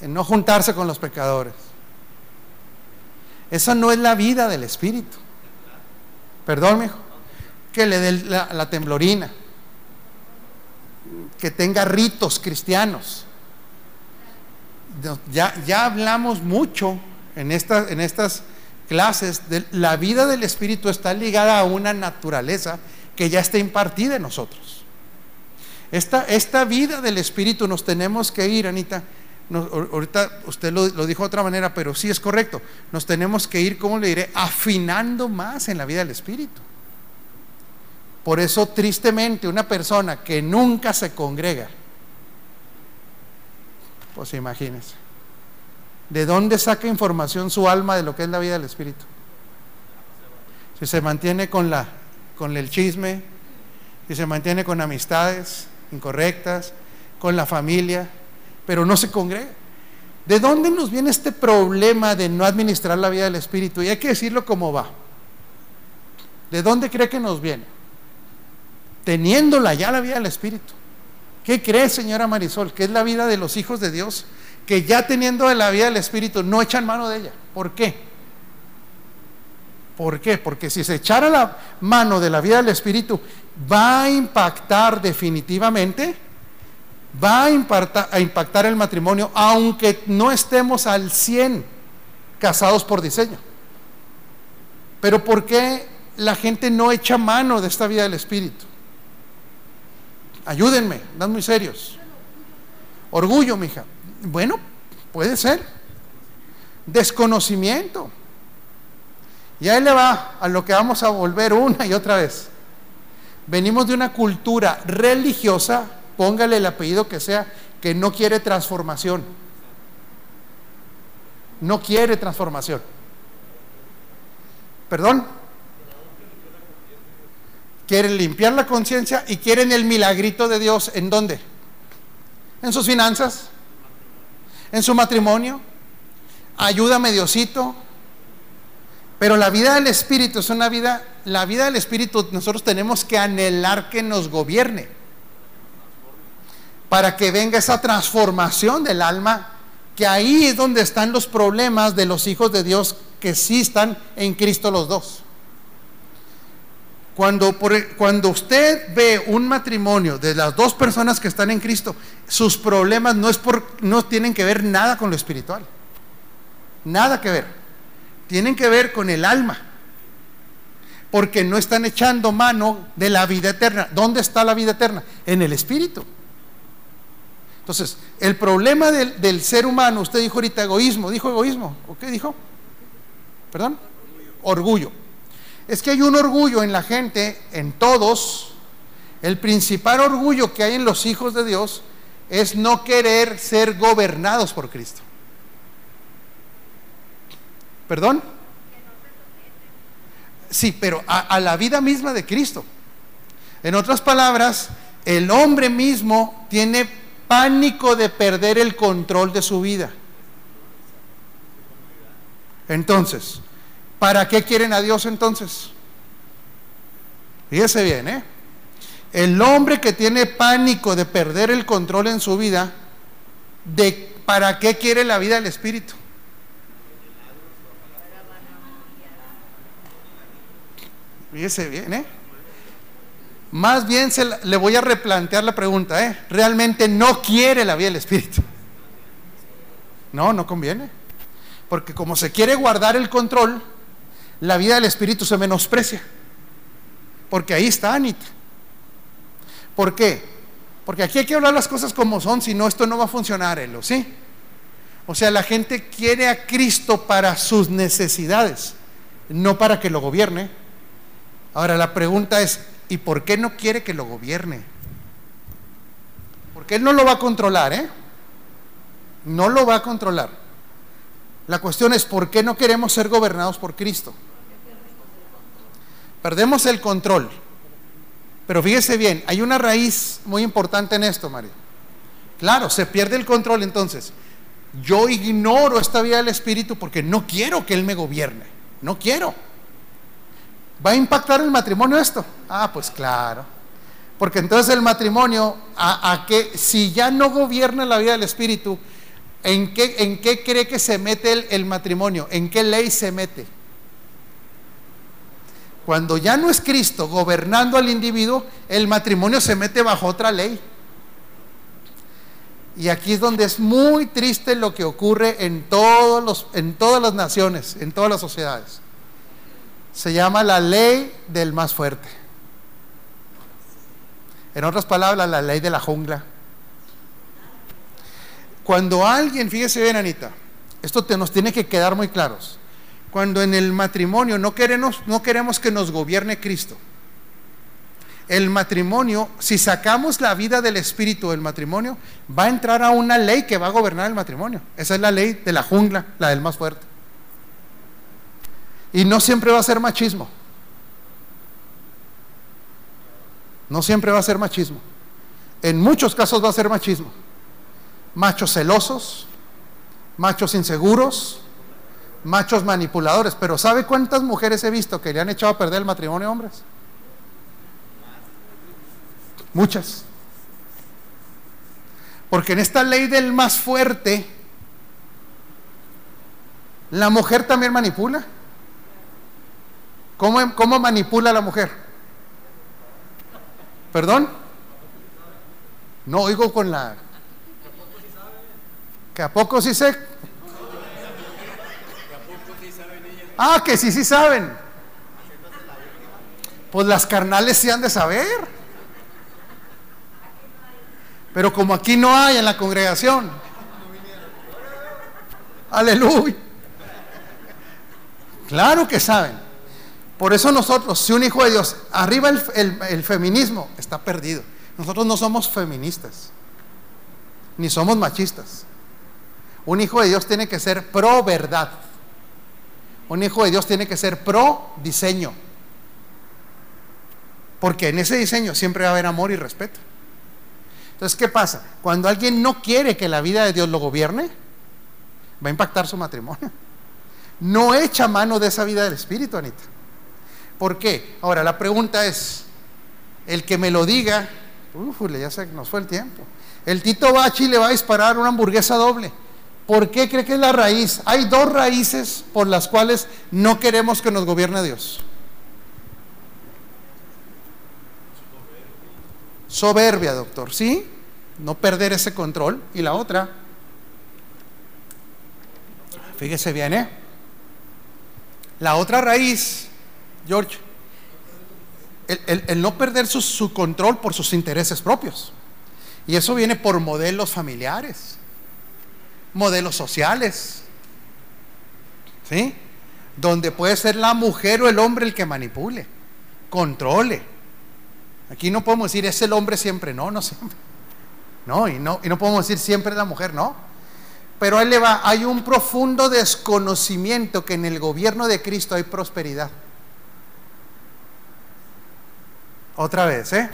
en no juntarse con los pecadores. Esa no es la vida del Espíritu. Perdón, hijo. Que le dé la, temblorina. Que tenga ritos cristianos. Ya, ya hablamos mucho en, en estas clases. De, la vida del Espíritu está ligada a una naturaleza que ya está impartida en nosotros. Esta, vida del Espíritu nos tenemos que ir, Anita. Ahorita usted lo, dijo de otra manera, pero sí es correcto. Nos tenemos que ir, ¿cómo le diré? Afinando más en la vida del Espíritu. Por eso, tristemente, una persona que nunca se congrega, pues imagínense, ¿de dónde saca información su alma de lo que es la vida del Espíritu? Si se mantiene con, la, con el chisme, si se mantiene con amistades, incorrectas, con la familia, pero no se congrega. ¿De dónde nos viene este problema de no administrar la vida del Espíritu? Y hay que decirlo como va. ¿De dónde cree que nos viene? Teniéndola ya la vida del Espíritu. ¿Qué cree, señora Marisol? Que es la vida de los hijos de Dios, que ya teniendo la vida del Espíritu no echan mano de ella. ¿Por qué? ¿Por qué? Porque si se echara la mano de la vida del Espíritu, va a impactar definitivamente, va a impactar, a impactar el matrimonio, aunque no estemos al 100 casados por diseño. Pero ¿por qué la gente no echa mano de esta vida del Espíritu? Ayúdenme, dan muy serios. Orgullo, mija. Bueno, puede ser. Desconocimiento. Y ahí le va a lo que vamos a volver una y otra vez. Venimos de una cultura religiosa, póngale el apellido que sea, que no quiere transformación. No quiere transformación. ¿Perdón? Quieren limpiar la conciencia y quieren el milagrito de Dios. ¿En dónde? En sus finanzas, en su matrimonio. Ayúdame Diosito, pero la vida del Espíritu es una vida, la vida del Espíritu nosotros tenemos que anhelar que nos gobierne. Para que venga esa transformación del alma, que ahí es donde están los problemas de los hijos de Dios que sí están en Cristo los dos. Cuando, cuando usted ve un matrimonio de las dos personas que están en Cristo, sus problemas no, es por, no tienen que ver nada con lo espiritual. Nada que ver tienen que ver con el alma, porque no están echando mano de la vida eterna. ¿Dónde está la vida eterna? En el espíritu. Entonces, el problema del, ser humano, usted dijo ahorita egoísmo, dijo egoísmo, ¿o qué dijo? ¿Perdón? Orgullo. Es que hay un orgullo en la gente, en todos. El principal orgullo que hay en los hijos de Dios es no querer ser gobernados por Cristo. ¿Perdón? Sí, pero a, la vida misma de Cristo. En otras palabras, el hombre mismo tiene pánico de perder el control de su vida. Entonces, ¿para qué quieren a Dios entonces? Fíjese bien, ¿eh? El hombre que tiene pánico de perder el control en su vida, de ¿para qué quiere la vida del Espíritu? Fíjese bien, ¿eh? Más bien se le voy a replantear la pregunta, ¿eh? ¿Realmente no quiere la vida del Espíritu? No, no conviene. Porque como se quiere guardar el control, la vida del Espíritu se menosprecia. Porque ahí está Anita. ¿Por qué? Porque aquí hay que hablar las cosas como son, si no, esto no va a funcionar, Elo, ¿sí? O sea, la gente quiere a Cristo para sus necesidades, no para que lo gobierne. Ahora la pregunta es, ¿y por qué no quiere que lo gobierne? Porque Él no lo va a controlar, ¿eh? No lo va a controlar. La cuestión es, ¿por qué no queremos ser gobernados por Cristo? Perdemos el control. Pero fíjese bien, hay una raíz muy importante en esto, María. Claro, se pierde el control entonces. Yo ignoro esta vida del Espíritu porque no quiero que Él me gobierne. No quiero. ¿Va a impactar el matrimonio esto? Ah, pues claro. Porque entonces el matrimonio, a, que si ya no gobierna la vida del espíritu, ¿en qué, en qué cree que se mete el, el matrimonio? ¿En qué ley se mete? Cuando ya no es Cristo gobernando al individuo, el matrimonio se mete bajo otra ley. Y aquí es donde es muy triste lo que ocurre en, todos los, en todas las naciones, en todas las sociedades se llama la ley del más fuerte. En otras palabras, la ley de la jungla. Cuando alguien, fíjese bien, Anita, esto te, nos tiene que quedar muy claros. Cuando en el matrimonio no queremos, no queremos que nos gobierne Cristo. El matrimonio, si sacamos la vida del espíritu del matrimonio, va a entrar a una ley que va a gobernar el matrimonio. Esa es la ley de la jungla, la del más fuerte. Y no siempre va a ser machismo. No siempre va a ser machismo. En muchos casos va a ser machismo. Machos celosos, machos inseguros, machos manipuladores. Pero ¿sabe cuántas mujeres he visto que le han echado a perder el matrimonio a hombres? Muchas. Porque en esta ley del más fuerte, la mujer también manipula. ¿Cómo, cómo manipula a la mujer? ¿Perdón? No oigo con la... ¿Que a poco sí sé? Ah, que sí, sí saben. Pues las carnales sí han de saber. Pero como aquí no hay en la congregación. Aleluya. Claro que saben. Por eso nosotros, si un hijo de Dios, arriba el, feminismo, está perdido. Nosotros no somos feministas, ni somos machistas. Un hijo de Dios tiene que ser pro verdad. Un hijo de Dios tiene que ser pro diseño. Porque en ese diseño siempre va a haber amor y respeto. Entonces, ¿qué pasa? Cuando alguien no quiere que la vida de Dios lo gobierne, va a impactar su matrimonio. No echa mano de esa vida del Espíritu, Anita. ¿Por qué? Ahora, la pregunta es, el que me lo diga, uf, ya se nos fue el tiempo. El Tito Bachi le va a disparar una hamburguesa doble. ¿Por qué cree que es la raíz? Hay dos raíces por las cuales no queremos que nos gobierne Dios. Soberbia, doctor, ¿sí? No perder ese control. Y la otra, fíjese bien, ¿eh? La otra raíz, George, el, no perder su control por sus intereses propios. Y eso viene por modelos familiares modelos sociales. ¿Sí? Donde puede ser la mujer o el hombre el que manipule, controle. Aquí no podemos decir es el hombre siempre, no, no siempre. No, y no, y no podemos decir siempre la mujer, no. Pero ahí le va, hay un profundo desconocimiento que en el gobierno de Cristo hay prosperidad. Otra vez, ¿eh?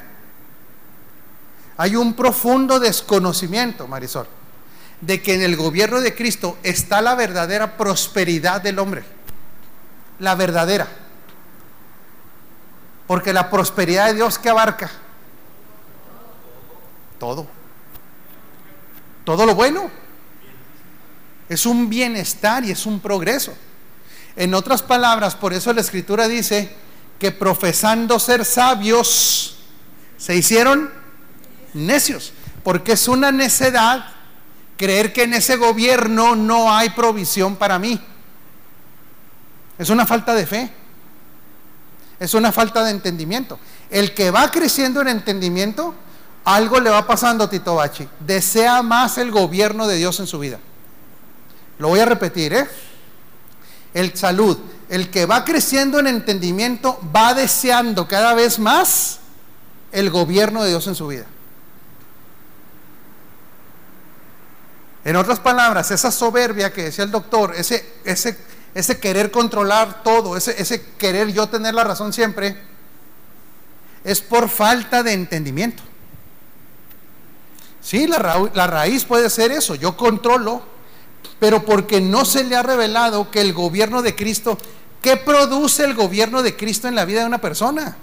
Hay un profundo desconocimiento, Marisol de que en el gobierno de Cristo está la verdadera prosperidad del hombre. La verdadera. Porque la prosperidad de Dios que abarca todo. Todo lo bueno. Es un bienestar y es un progreso. En otras palabras, por eso la escritura dice que profesando ser sabios, se hicieron necios. Porque es una necedad creer que en ese gobierno no hay provisión para mí. Es una falta de fe. Es una falta de entendimiento. El que va creciendo en entendimiento, algo le va pasando a Tito Bachi. Desea más el gobierno de Dios en su vida. Lo voy a repetir, ¿eh? El salud. El que va creciendo en entendimiento va deseando cada vez más el gobierno de Dios en su vida. En otras palabras, esa soberbia que decía el doctor, ese, ese, ese querer controlar todo, ese, ese querer yo tener la razón siempre, es por falta de entendimiento. Sí, la, la raíz puede ser eso, yo controlo, pero porque no se le ha revelado que el gobierno de Cristo, ¿qué produce el gobierno de Cristo en la vida de una persona?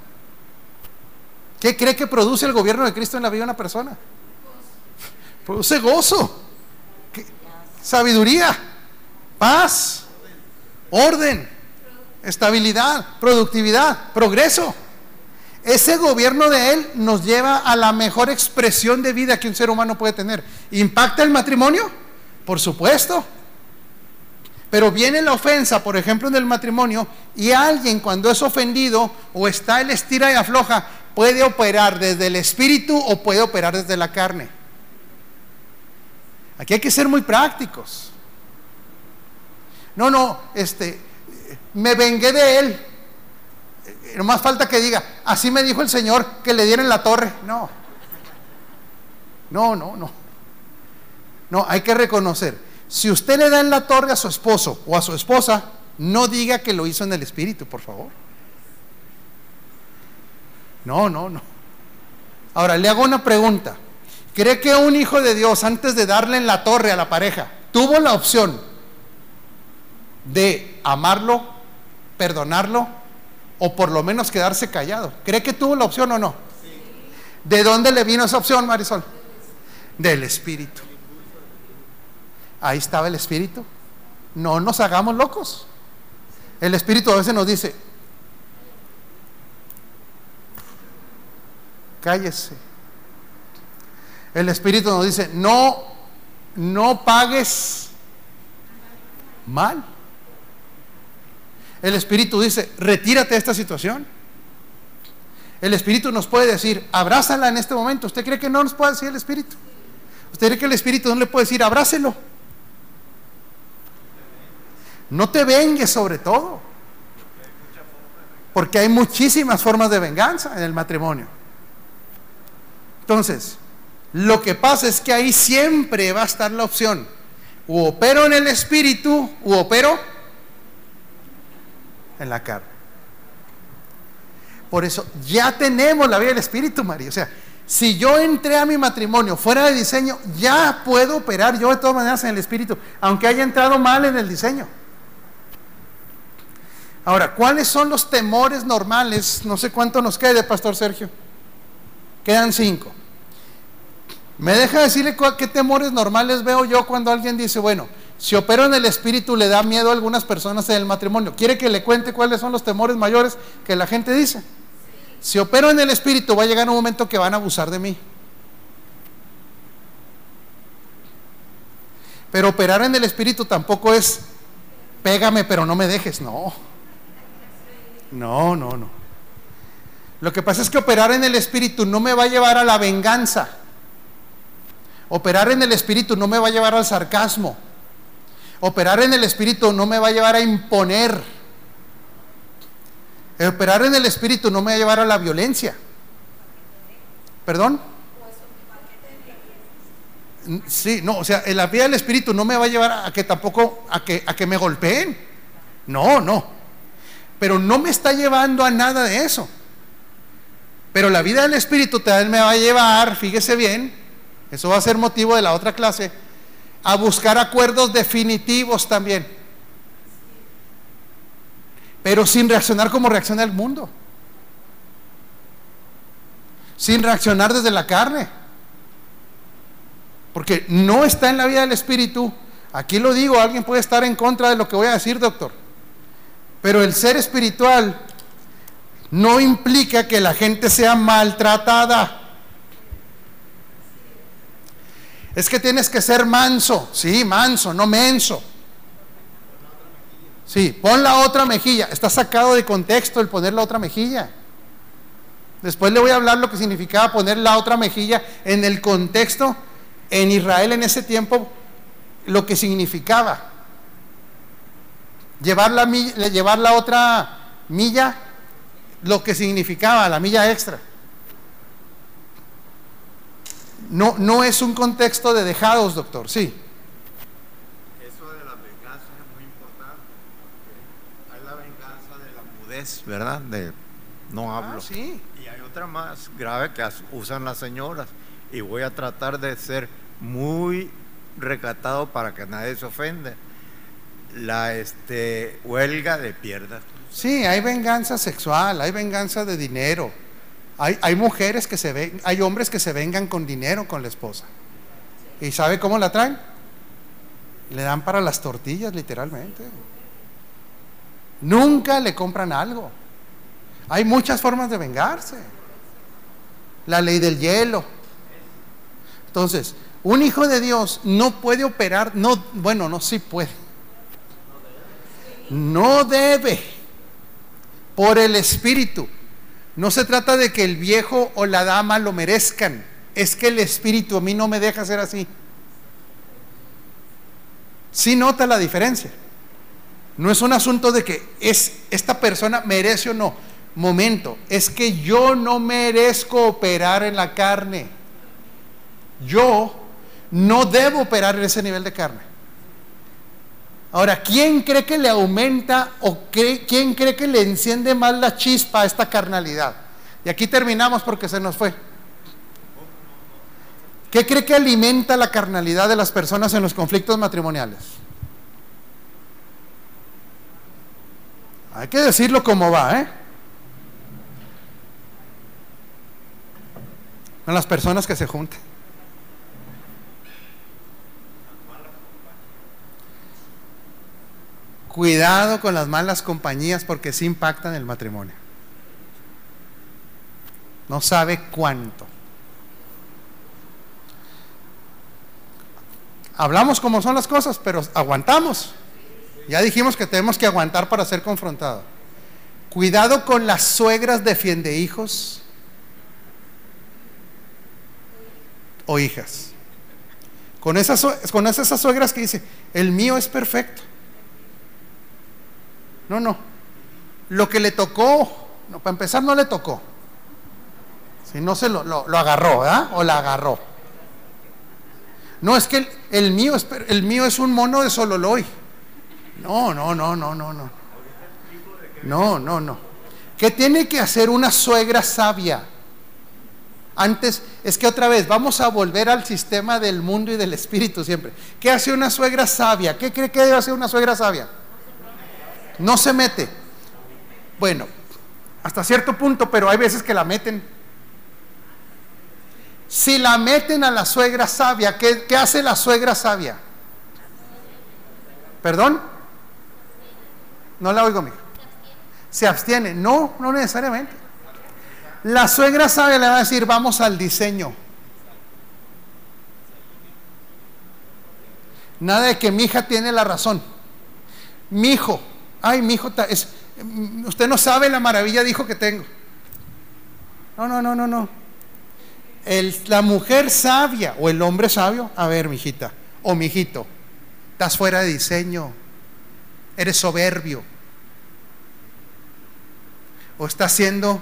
¿Qué cree que produce el gobierno de Cristo en la vida de una persona? Produce gozo sabiduría, paz, orden, estabilidad, productividad, progreso. Ese gobierno de Él nos lleva a la mejor expresión de vida que un ser humano puede tener. ¿Impacta el matrimonio? Por supuesto. Pero viene la ofensa, por ejemplo, en el matrimonio, y alguien cuando es ofendido o está el estira y afloja, puede operar desde el espíritu o puede operar desde la carne. Aquí hay que ser muy prácticos. No, no, este, me vengué de él. No más falta que diga, así me dijo el Señor que le dieran la torre. No. No, no, no. No, hay que reconocer. Si usted le da en la torre a su esposo o a su esposa, no diga que lo hizo en el Espíritu, por favor. No, no, no. Ahora, le hago una pregunta. ¿Cree que un hijo de Dios, antes de darle en la torre a la pareja, tuvo la opción de amarlo, perdonarlo o por lo menos quedarse callado? ¿Cree que tuvo la opción o no? ¿De dónde le vino esa opción, Marisol? Del Espíritu. Ahí estaba el Espíritu. No nos hagamos locos. El Espíritu a veces nos dice, cállese. El Espíritu nos dice, no, no pagues mal. El Espíritu dice, retírate de esta situación. El Espíritu nos puede decir, abrázala en este momento. ¿Usted cree que no nos puede decir el Espíritu? ¿Usted cree que el Espíritu no le puede decir, abrácelo? No te vengues sobre todo. Porque hay muchísimas formas de venganza en el matrimonio. Entonces, lo que pasa es que ahí siempre va a estar la opción. O opero en el espíritu, o opero en la carne. Por eso ya tenemos la vida del espíritu, María. O sea, si yo entré a mi matrimonio fuera de diseño, ya puedo operar yo de todas maneras en el espíritu, aunque haya entrado mal en el diseño. Ahora, ¿cuáles son los temores normales? No sé cuánto nos quede, Pastor Sergio. Quedan cinco. ¿Me deja decirle qué temores normales veo yo cuando alguien dice, bueno, si opero en el espíritu le da miedo a algunas personas en el matrimonio? ¿Quiere que le cuente cuáles son los temores mayores que la gente dice? Si opero en el espíritu va a llegar un momento que van a abusar de mí. Pero operar en el espíritu tampoco es pégame pero no me dejes, no. No, no, no. Lo que pasa es que operar en el espíritu no me va a llevar a la venganza. Operar en el espíritu no me va a llevar al sarcasmo. Operar en el espíritu no me va a llevar a imponer. Operar en el espíritu no me va a llevar a la violencia. ¿Perdón? Sí, no, o sea, la vida del espíritu no me va a llevar a que tampoco a que, a que me golpeen. No, no pero no me está llevando a nada de eso. Pero la vida del Espíritu también me va a llevar, fíjese bien, eso va a ser motivo de la otra clase, a buscar acuerdos definitivos también. Pero sin reaccionar como reacciona el mundo. Sin reaccionar desde la carne. Porque no está en la vida del Espíritu. Aquí lo digo, alguien puede estar en contra de lo que voy a decir, doctor. Pero el ser espiritual no implica que la gente sea maltratada. Es que tienes que ser manso, sí, manso, no menso. Sí, pon la otra mejilla. Está sacado de contexto el poner la otra mejilla. Después le voy a hablar lo que significaba poner la otra mejilla en el contexto en Israel en ese tiempo, lo que significaba. Llevar la, llevar la otra milla, lo que significaba la milla extra. No, no es un contexto de dejados, doctor, sí. Eso de la venganza es muy importante. Hay la venganza de la mudez, ¿verdad? De no ah, hablo. sí. Y hay otra más grave que usan las señoras. Y voy a tratar de ser muy recatado para que nadie se ofenda la este, huelga de pierdas. Sí, hay venganza sexual, hay venganza de dinero. Hay, hay mujeres que se ven, hay hombres que se vengan con dinero con la esposa. ¿Y sabe cómo la traen? Le dan para las tortillas, literalmente. Nunca le compran algo. Hay muchas formas de vengarse. La ley del hielo. Entonces, un hijo de Dios no puede operar, no, bueno, no, sí puede no debe por el espíritu. No se trata de que el viejo o la dama lo merezcan. Es que el espíritu a mí no me deja ser así. Sí nota la diferencia. No es un asunto de que es esta persona merece o no. Momento, es que yo no merezco operar en la carne. Yo no debo operar en ese nivel de carne. Ahora, ¿quién cree que le aumenta o quién cree que le enciende más la chispa a esta carnalidad? Y aquí terminamos porque se nos fue. ¿Qué cree que alimenta la carnalidad de las personas en los conflictos matrimoniales? Hay que decirlo como va, ¿eh? Con las personas que se juntan. Cuidado con las malas compañías porque sí impactan el matrimonio. No sabe cuánto. Hablamos como son las cosas, pero aguantamos. Ya dijimos que tenemos que aguantar para ser confrontados. Cuidado con las suegras defiende hijos o hijas. Con esas, con esas suegras que dice, el mío es perfecto. No, no. Lo que le tocó, para empezar no le tocó. Si no se lo, lo, agarró, ¿verdad? O la agarró. No, es que el, mío, es, el mío es un mono de Sololoy. No, no, no, no, no, no. No, no, no. ¿Qué tiene que hacer una suegra sabia? Antes, es que otra vez, vamos a volver al sistema del mundo y del espíritu siempre. ¿Qué hace una suegra sabia? ¿Qué cree que debe hacer una suegra sabia? No se mete. Bueno, hasta cierto punto, pero hay veces que la meten. Si la meten a la suegra sabia, ¿qué, hace la suegra sabia? ¿Perdón? No la oigo, mijo. Se abstiene. No, no necesariamente. La suegra sabia le va a decir, vamos al diseño. Nada de que mi hija tiene la razón. Mi hijo, ay, mi hijo, es, usted no sabe la maravilla de hijo que tengo. No, no, no, no, no la mujer sabia o el hombre sabio, a ver, mijita o mijito, estás fuera de diseño, eres soberbio, o estás siendo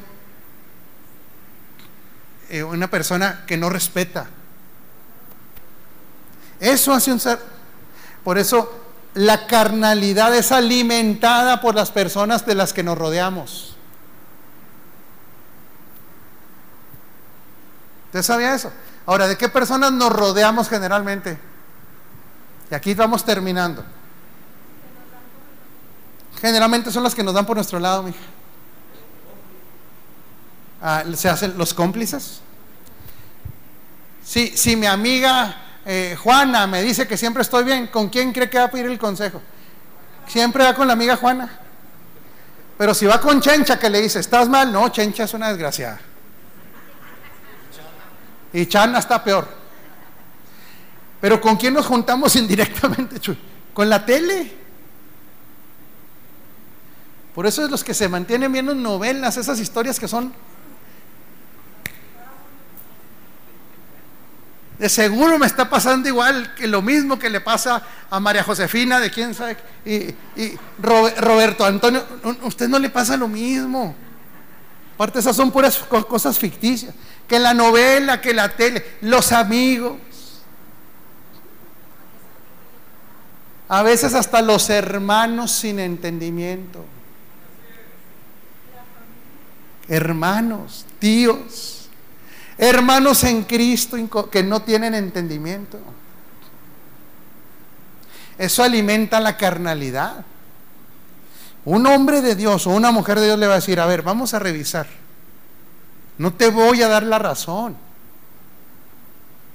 eh, una persona que no respeta. Eso hace un ser. Por eso la carnalidad es alimentada por las personas de las que nos rodeamos. ¿Usted sabía eso? Ahora, ¿de qué personas nos rodeamos generalmente? Y aquí vamos terminando. Generalmente son las que nos dan por nuestro lado, mija. Ah, se hacen los cómplices. Si, si mi amiga eh, Juana me dice que siempre estoy bien, ¿con quién cree que va a pedir el consejo? Siempre va con la amiga Juana. Pero si va con Chencha que le dice, ¿estás mal? No, Chencha es una desgraciada. Y Chana está peor. Pero ¿con quién nos juntamos indirectamente, Chuy? Con la tele. Por eso es los que se mantienen viendo novelas, esas historias que son... De seguro me está pasando igual que lo mismo que le pasa a María Josefina, de quién sabe, y, Roberto Antonio. Usted no le pasa lo mismo. Aparte, esas son puras cosas ficticias que la novela, que la tele, los amigos. A veces hasta los hermanos sin entendimiento. Hermanos, tíos, hermanos en Cristo que no tienen entendimiento. Eso alimenta la carnalidad. Un hombre de Dios o una mujer de Dios le va a decir, a ver, vamos a revisar. No te voy a dar la razón.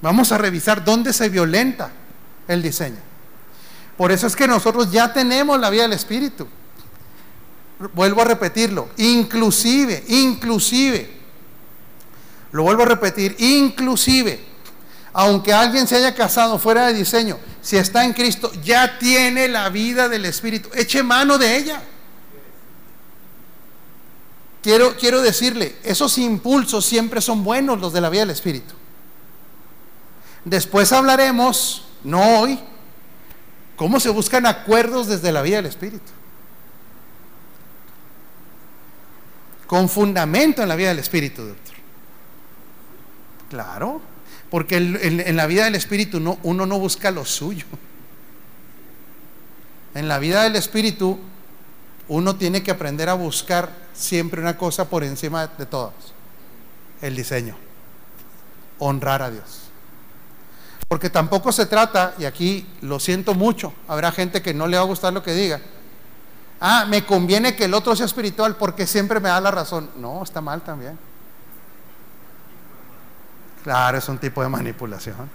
Vamos a revisar dónde se violenta el diseño. Por eso es que nosotros ya tenemos la vida del Espíritu. Vuelvo a repetirlo. Inclusive, inclusive. Lo vuelvo a repetir. Inclusive. Aunque alguien se haya casado fuera de diseño, si está en Cristo, ya tiene la vida del Espíritu. Eche mano de ella. Quiero, quiero decirle, esos impulsos siempre son buenos los de la vida del Espíritu. Después hablaremos, no hoy, cómo se buscan acuerdos desde la vida del Espíritu. Con fundamento en la vida del Espíritu, doctor. Claro, porque en, la vida del Espíritu no, uno no busca lo suyo. En la vida del Espíritu uno tiene que aprender a buscar siempre una cosa por encima de todas, el diseño, honrar a Dios. Porque tampoco se trata, y aquí lo siento mucho, habrá gente que no le va a gustar lo que diga, ah, me conviene que el otro sea espiritual porque siempre me da la razón. No, está mal también. Claro, es un tipo de manipulación.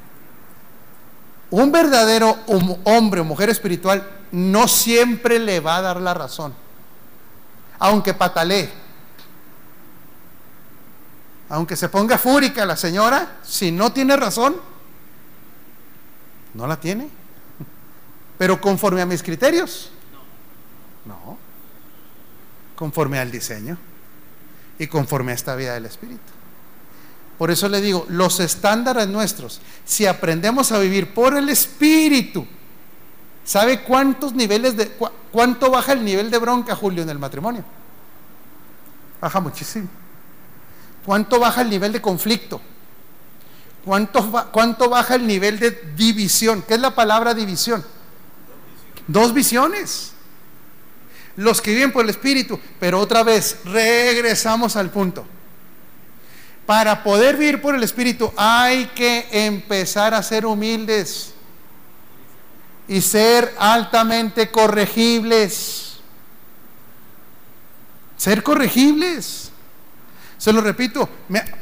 Un verdadero hombre o mujer espiritual no siempre le va a dar la razón aunque patalee. Aunque se ponga fúrica la señora, si no tiene razón, no la tiene. Pero conforme a mis criterios, no. Conforme al diseño y conforme a esta vida del Espíritu. Por eso le digo, los estándares nuestros, si aprendemos a vivir por el Espíritu, ¿sabe cuántos niveles de, cuánto baja el nivel de bronca, Julio, en el matrimonio? Baja muchísimo. ¿Cuánto baja el nivel de conflicto? ¿Cuánto, ¿Cuánto baja el nivel de división? ¿Qué es la palabra división? Dos visiones. Los que viven por el Espíritu. Pero otra vez, regresamos al punto. Para poder vivir por el Espíritu hay que empezar a ser humildes y ser altamente corregibles. Ser corregibles. Se lo repito,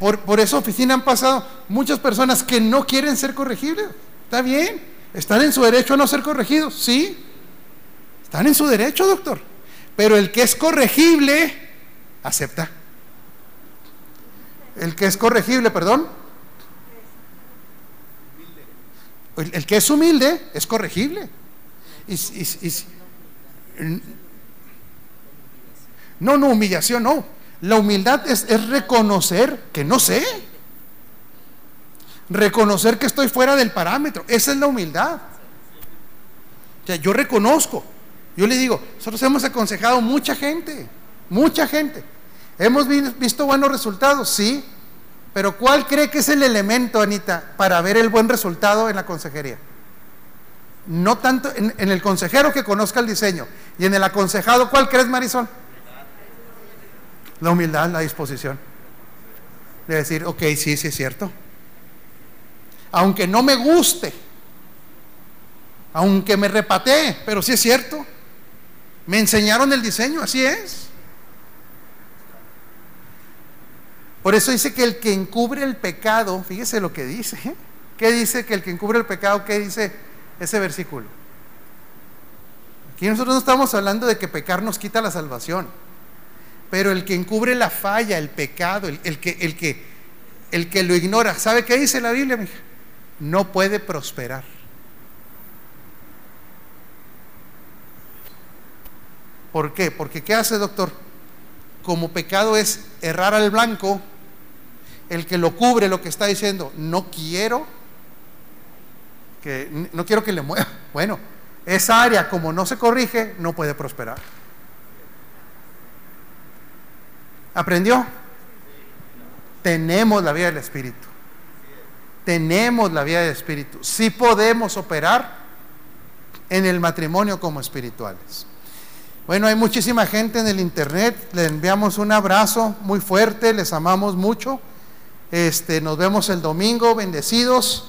por, por esa oficina han pasado muchas personas que no quieren ser corregibles. Está bien, están en su derecho a no ser corregidos, sí. Están en su derecho, doctor. Pero el que es corregible, acepta. El que es corregible, perdón. El, que es humilde es corregible. no, no, humillación no. La humildad es, es reconocer que no sé. Reconocer que estoy fuera del parámetro. Esa es la humildad. O sea, yo reconozco. Yo le digo, nosotros hemos aconsejado mucha gente, mucha gente. ¿Hemos visto buenos resultados? Sí. Pero ¿cuál cree que es el elemento, Anita, para ver el buen resultado en la consejería? No tanto en, el consejero que conozca el diseño y en el aconsejado, ¿cuál crees, Marisol? La humildad, la disposición. De decir, ok, sí, sí es cierto. Aunque no me guste, aunque me repatee, pero sí es cierto. Me enseñaron el diseño, así es. Por eso dice que el que encubre el pecado, fíjese lo que dice. ¿eh? ¿Qué dice que el que encubre el pecado? ¿Qué dice ese versículo? Aquí nosotros no estamos hablando de que pecar nos quita la salvación. Pero el que encubre la falla, el pecado, el, que, lo ignora, ¿sabe qué dice la Biblia, mija? No puede prosperar. ¿Por qué? Porque ¿qué hace, doctor? Como pecado es errar al blanco, el que lo cubre lo que está diciendo, no quiero que no quiero que le mueva. Bueno, esa área como no se corrige, no puede prosperar. ¿Aprendió? Tenemos la vida del Espíritu. Tenemos la vida del Espíritu. Sí podemos operar en el matrimonio como espirituales. Bueno, hay muchísima gente en el internet. Les enviamos un abrazo muy fuerte. Les amamos mucho. Este, nos vemos el domingo, bendecidos.